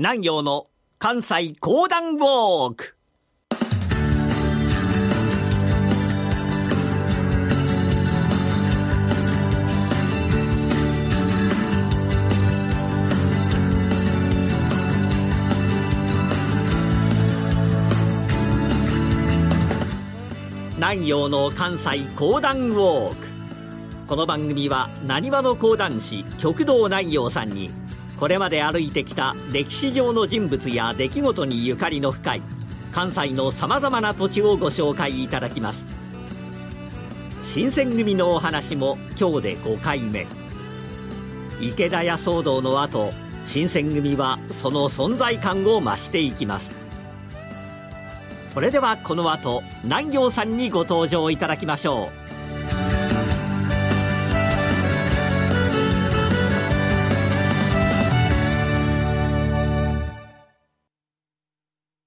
南陽の関西講談ウォーク。南陽の関西講談ウォーク。この番組はなにわの講談師極道南陽さんにこれまで歩いてきた歴史上の人物や出来事にゆかりの深い関西のさまざまな土地をご紹介いただきます。新選組のお話も今日で5回目。池田屋騒動の後新選組はその存在感を増していきます。それではこの後南行さんにご登場いただきましょう。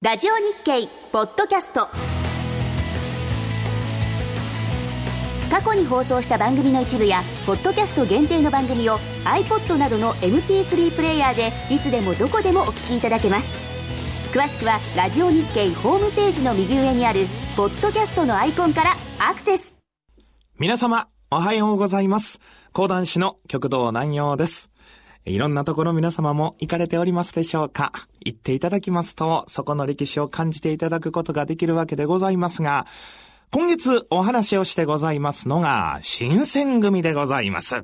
ラジオ日経ポッドキャスト。過去に放送した番組の一部やポッドキャスト限定の番組を iPod などの MP3 プレイヤーでいつでもどこでもお聞きいただけます。詳しくはラジオ日経ホームページの右上にあるポッドキャストのアイコンからアクセス。皆様おはようございます。講談師の極道南陽です。いろんなところ皆様も行かれておりますでしょうか行っていただきますと、そこの歴史を感じていただくことができるわけでございますが、今月お話をしてございますのが、新選組でございます。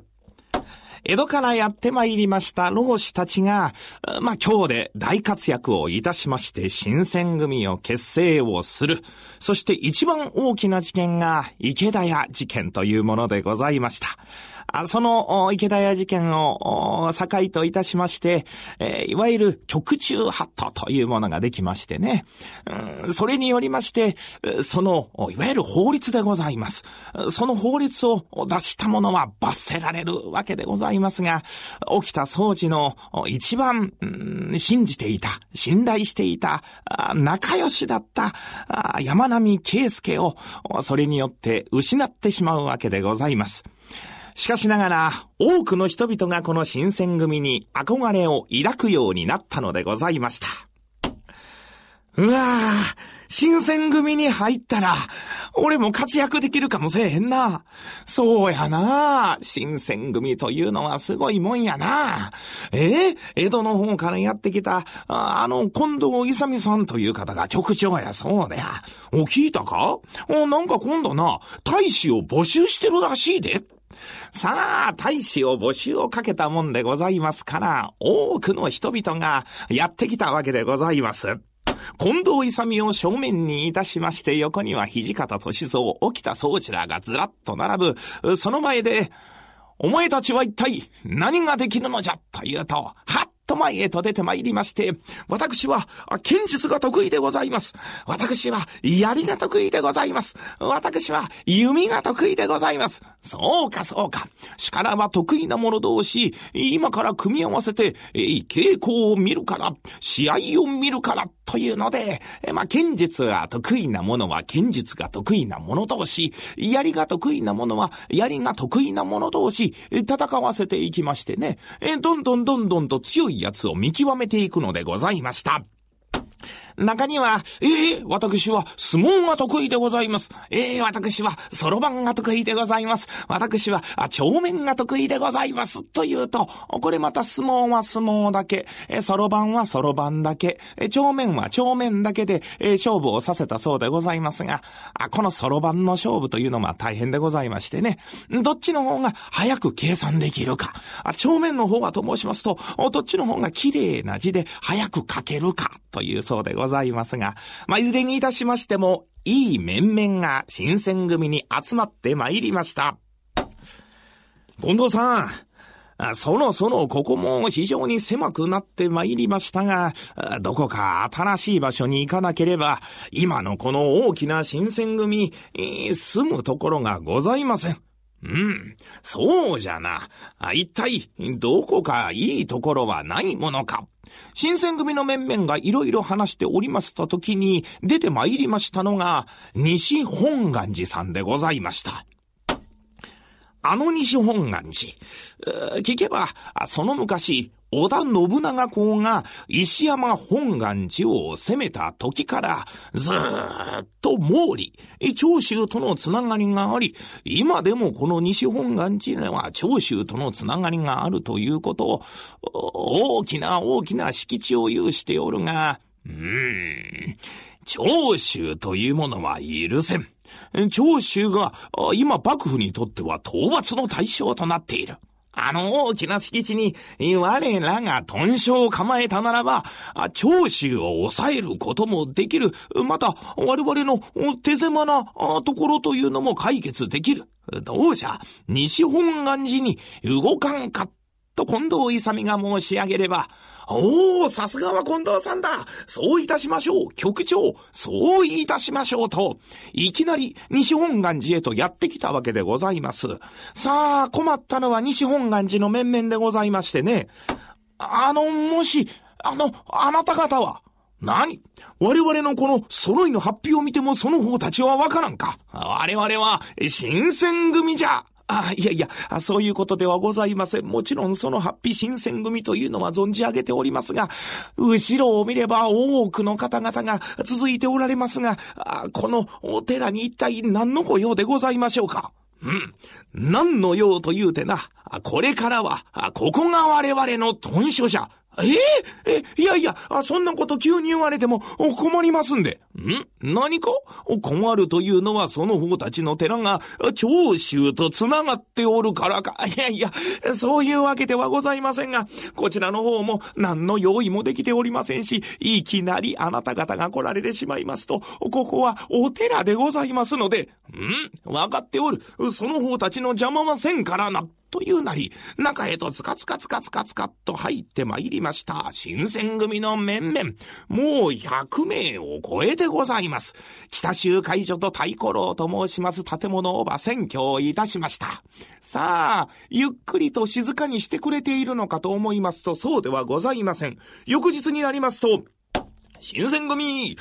江戸からやってまいりました老子たちが、まあ、今日で大活躍をいたしまして、新選組を結成をする。そして一番大きな事件が池田屋事件というものでございました。その池田屋事件を境といたしまして、いわゆる局中ハットというものができましてね、それによりまして、その、いわゆる法律でございます。その法律を出したものは罰せられるわけでございますが、起きた掃除の一番、信じていた、信頼していた、仲良しだった山並圭介を、それによって失ってしまうわけでございます。しかしながら、多くの人々がこの新選組に憧れを抱くようになったのでございました。うわぁ、新選組に入ったら、俺も活躍できるかもせえへんな。そうやな。新選組というのはすごいもんやな。え江戸の方からやってきた、あの、近藤勇さんという方が局長やそうだや。お、聞いたか？お、なんか今度な、大使を募集してるらしいで。さあ、大使を募集をかけたもんでございますから、多くの人々がやってきたわけでございます。近藤勇を正面にいたしまして、横には土方歳三、沖田総司らがずらっと並ぶ。その前で、お前たちは一体何ができるのじゃというと、はっと前へと出て参りまして、私は、剣術が得意でございます。私は、槍が得意でございます。私は、弓が得意でございます。そうか、そうか。力は得意な者同士、今から組み合わせて、えい、稽古を見るから、試合を見るから、というので、まあ、剣術が得意なものは剣術が得意なもの同士、槍が得意なものは槍が得意なもの同士、戦わせていきましてね、どんどんどんどんと強いやつを見極めていくのでございました。中には、ええー、私は相撲が得意でございます。ええー、私はそろばんが得意でございます。私は、あ、帳面が得意でございます。というと、これまた相撲は相撲だけ、えそろばんはそろばんだけ、え帳面は帳面だけで、え勝負をさせたそうでございますが、あこのそろばんの勝負というのは大変でございましてね、どっちの方が早く計算できるか、あ帳面の方はと申しますと、どっちの方が綺麗な字で早く書けるか、というそうでございます。ございますが、まあ、いずれにいたしましても、いい面々が新選組に集まってまいりました。近藤さん、そろそろここも非常に狭くなってまいりましたが、どこか新しい場所に行かなければ、今のこの大きな新選組、住むところがございません。うん、そうじゃな。一体、どこかいいところはないものか。新選組の面々がいろいろ話しておりました時に出て参りましたのが、西本願寺さんでございました。あの西本願寺。聞けば、その昔、織田信長公が石山本願寺を攻めた時から、ずーっと毛利、長州とのつながりがあり、今でもこの西本願寺には長州とのつながりがあるということを、大きな大きな敷地を有しておるが、うーん、長州というものは許せん。長州が今幕府にとっては討伐の対象となっている。あの大きな敷地に我らが豚書を構えたならば、長州を抑えることもできる。また、我々の手狭なところというのも解決できる。どうじゃ、西本願寺に動かんかっと近藤勇が申し上げれば、おお、さすがは近藤さんだ。そういたしましょう。局長そういたしましょうと、いきなり西本願寺へとやってきたわけでございます。さあ、困ったのは西本願寺の面々でございましてね。あの、もし、あの、あなた方は、何？我々のこの揃いの発表を見てもその方たちはわからんか？我々は新選組じゃ。あ、いやいや、そういうことではございません。もちろんそのハッピー新選組というのは存じ上げておりますが、後ろを見れば多くの方々が続いておられますが、このお寺に一体何のご用でございましょうか？うん。何の用というてな、これからは、ここが我々の豚書じゃ。えええ、いやいや、そんなこと急に言われても困りますんで。ん？何か？困るというのはその方たちの寺が長州と繋がっておるからか。いやいや、そういうわけではございませんが、こちらの方も何の用意もできておりませんし、いきなりあなた方が来られてしまいますと、ここはお寺でございますので、ん？わかっておる。その方たちの邪魔はせんからな。というなり、中へとつかつかつかつかつかっと入って参りました。新選組の面々、もう100名を超えてございます。北州会所と太鼓楼と申します建物をば選挙いたしました。さあ、ゆっくりと静かにしてくれているのかと思いますと、そうではございません。翌日になりますと、新選組、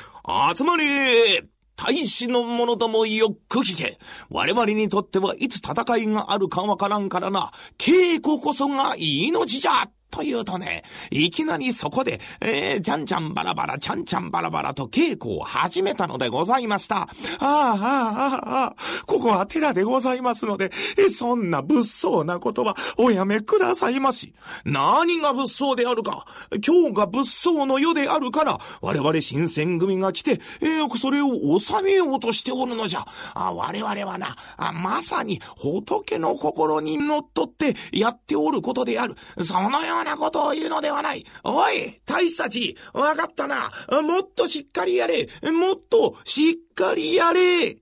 集まれ大使の者どもよく聞け。我々にとってはいつ戦いがあるかわからんからな。稽古こそが命じゃというとね、いきなりそこで、えー、ちゃんちゃんバラバラ、ちゃんちゃんバラバラと稽古を始めたのでございました。ああ、ああ、ああ、ここは寺でございますので、えそんな物騒なことはおやめくださいまし。何が物騒であるか。今日が物騒の世であるから、我々新選組が来て、えー、それを収めようとしておるのじゃ。あ我々はなあ、まさに仏の心にのっとってやっておることである。そのようなことを言うのではない。おい、大使たち、わかったな。もっとしっかりやれ。もっとしっかりやれ。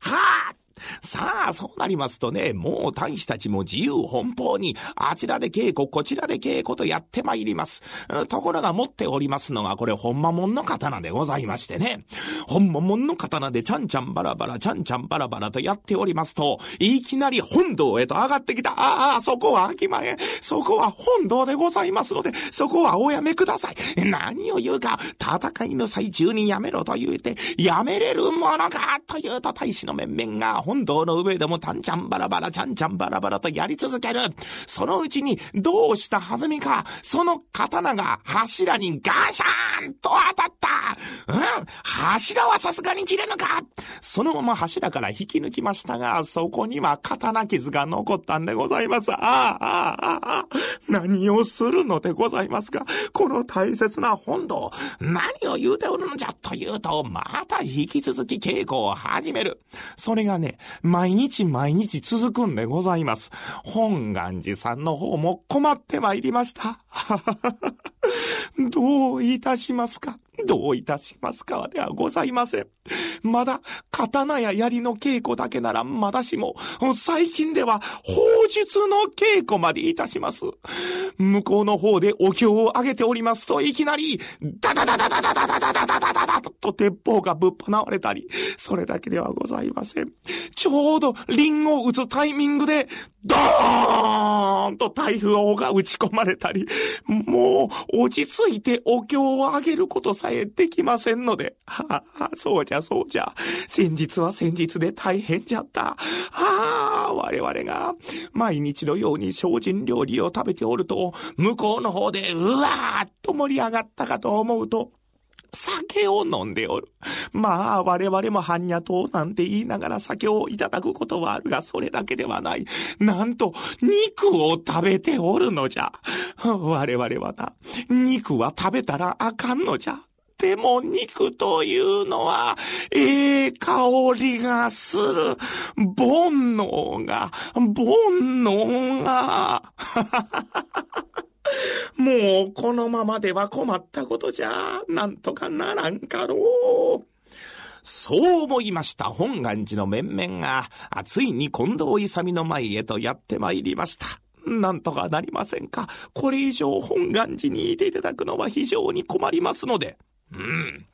はあさあ、そうなりますとね、もう大使たちも自由奔放に、あちらで稽古、こちらで稽古とやってまいります。ところが持っておりますのが、これ、ほんまもんの刀でございましてね。ほんまもんの刀でちゃんちゃんバラバラ、ちゃんちゃんバラバラとやっておりますと、いきなり本堂へと上がってきた。ああ、そこは秋前。そこは本堂でございますので、そこはおやめください。何を言うか、戦いの最中にやめろと言うて、やめれるものかというと大使の面々が、本堂の上でもたんちゃんバラバラ、ちゃんちゃんバラバラとやり続ける。そのうちに、どうした弾みか、その刀が柱にガシャーンと当たったうん？柱はさすがに切れぬかそのまま柱から引き抜きましたが、そこには刀傷が残ったんでございます。ああ、ああ、ああ、何をするのでございますか？この大切な本堂、何を言うておるのじゃというと、また引き続き稽古を始める。それがね、毎日毎日続くんでございます。本願寺さんの方も困ってまいりました。どういたしますか？どういたしますかではございません。まだ、刀や槍の稽古だけならまだしも、最近では、法術の稽古までいたします。向こうの方でお経を上げておりますと、いきなり、ダダダダダダダダダダダダダダと鉄砲がぶっ放われたり、それだけではございません。ちょうど、リンゴを打つタイミングで、ドーンと台風王が打ち込まれたり、もう、落ち着いてお経を上げることさえできませんので。はあ、そうじゃそうじゃ。先日は先日で大変じゃった。はあ、我々が毎日のように精進料理を食べておると、向こうの方でうわーっと盛り上がったかと思うと、酒を飲んでおる。まあ、我々も般若党なんて言いながら酒をいただくことはあるが、それだけではない。なんと、肉を食べておるのじゃ。我々はな、肉は食べたらあかんのじゃ。でも肉というのは、ええ香りがする。煩悩が、煩悩が。もうこのままでは困ったことじゃ、なんとかならんかろう。そう思いました本願寺の面々が、ついに近藤勇の前へとやって参りました。なんとかなりませんかこれ以上本願寺にいていただくのは非常に困りますので。うん。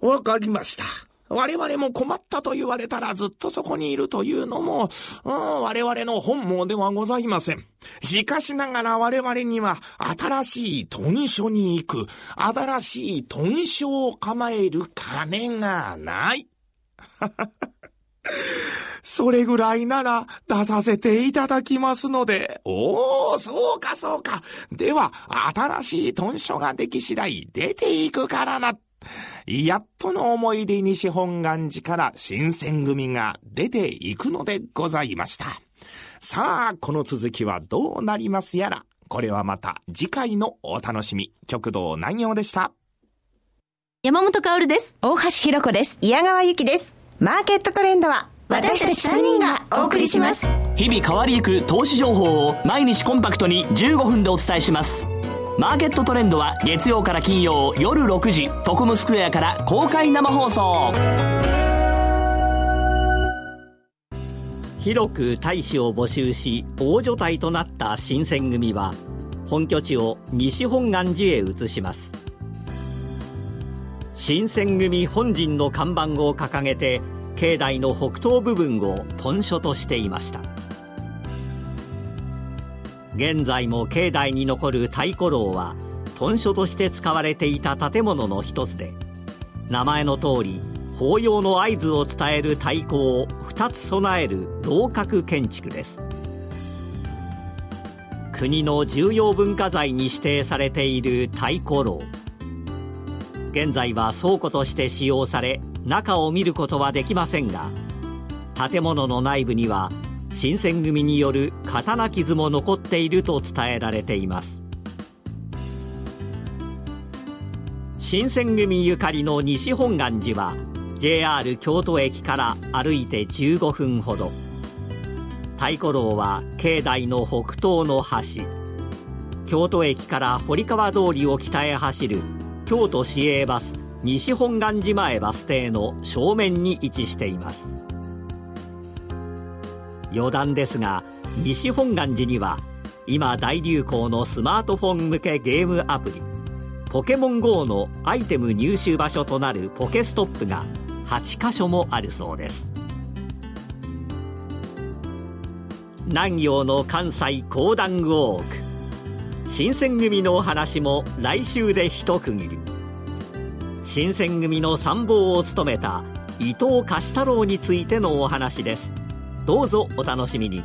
わかりました。我々も困ったと言われたらずっとそこにいるというのも、うん、我々の本望ではございません。しかしながら我々には新しい豚書に行く、新しい豚書を構える金がない。それぐらいなら出させていただきますので。おー、そうかそうか。では、新しい豚書ができ次第出ていくからな。やっとの思いで西本願寺から新選組が出ていくのでございました。さあ、この続きはどうなりますやら。これはまた次回のお楽しみ。極道南陽でした。山本薫です。大橋弘子です。矢川ゆきです。マーケットトレンドは私たち3人がお送りします。日々変わりゆく投資情報を毎日コンパクトに15分でお伝えします。マーケットトレンドは月曜から金曜夜6時トコムスクエアから公開生放送広く大使を募集し大所帯となった新選組は本拠地を西本願寺へ移します新選組本陣の看板を掲げて境内の北東部分を屯所としていました。現在も境内に残る太鼓楼は屯所として使われていた建物の一つで名前の通り法要の合図を伝える太鼓を2つ備える楼閣建築です。国の重要文化財に指定されている太鼓楼。現在は倉庫として使用され中を見ることはできませんが建物の内部には新選組による刀傷も残っていると伝えられています。新選組ゆかりの西本願寺は JR 京都駅から歩いて15分ほど。太鼓楼は境内の北東の端。京都駅から堀川通りを北へ走る京都市営バス西本願寺前バス停の正面に位置しています。余談ですが西本願寺には今大流行のスマートフォン向けゲームアプリポケモン GO のアイテム入手場所となるポケストップが8カ所もあるそうです。南陽の関西講談ウォーク新選組のお話も来週で一区切り。新選組の参謀を務めた伊藤貸太郎についてのお話です。どうぞお楽しみに。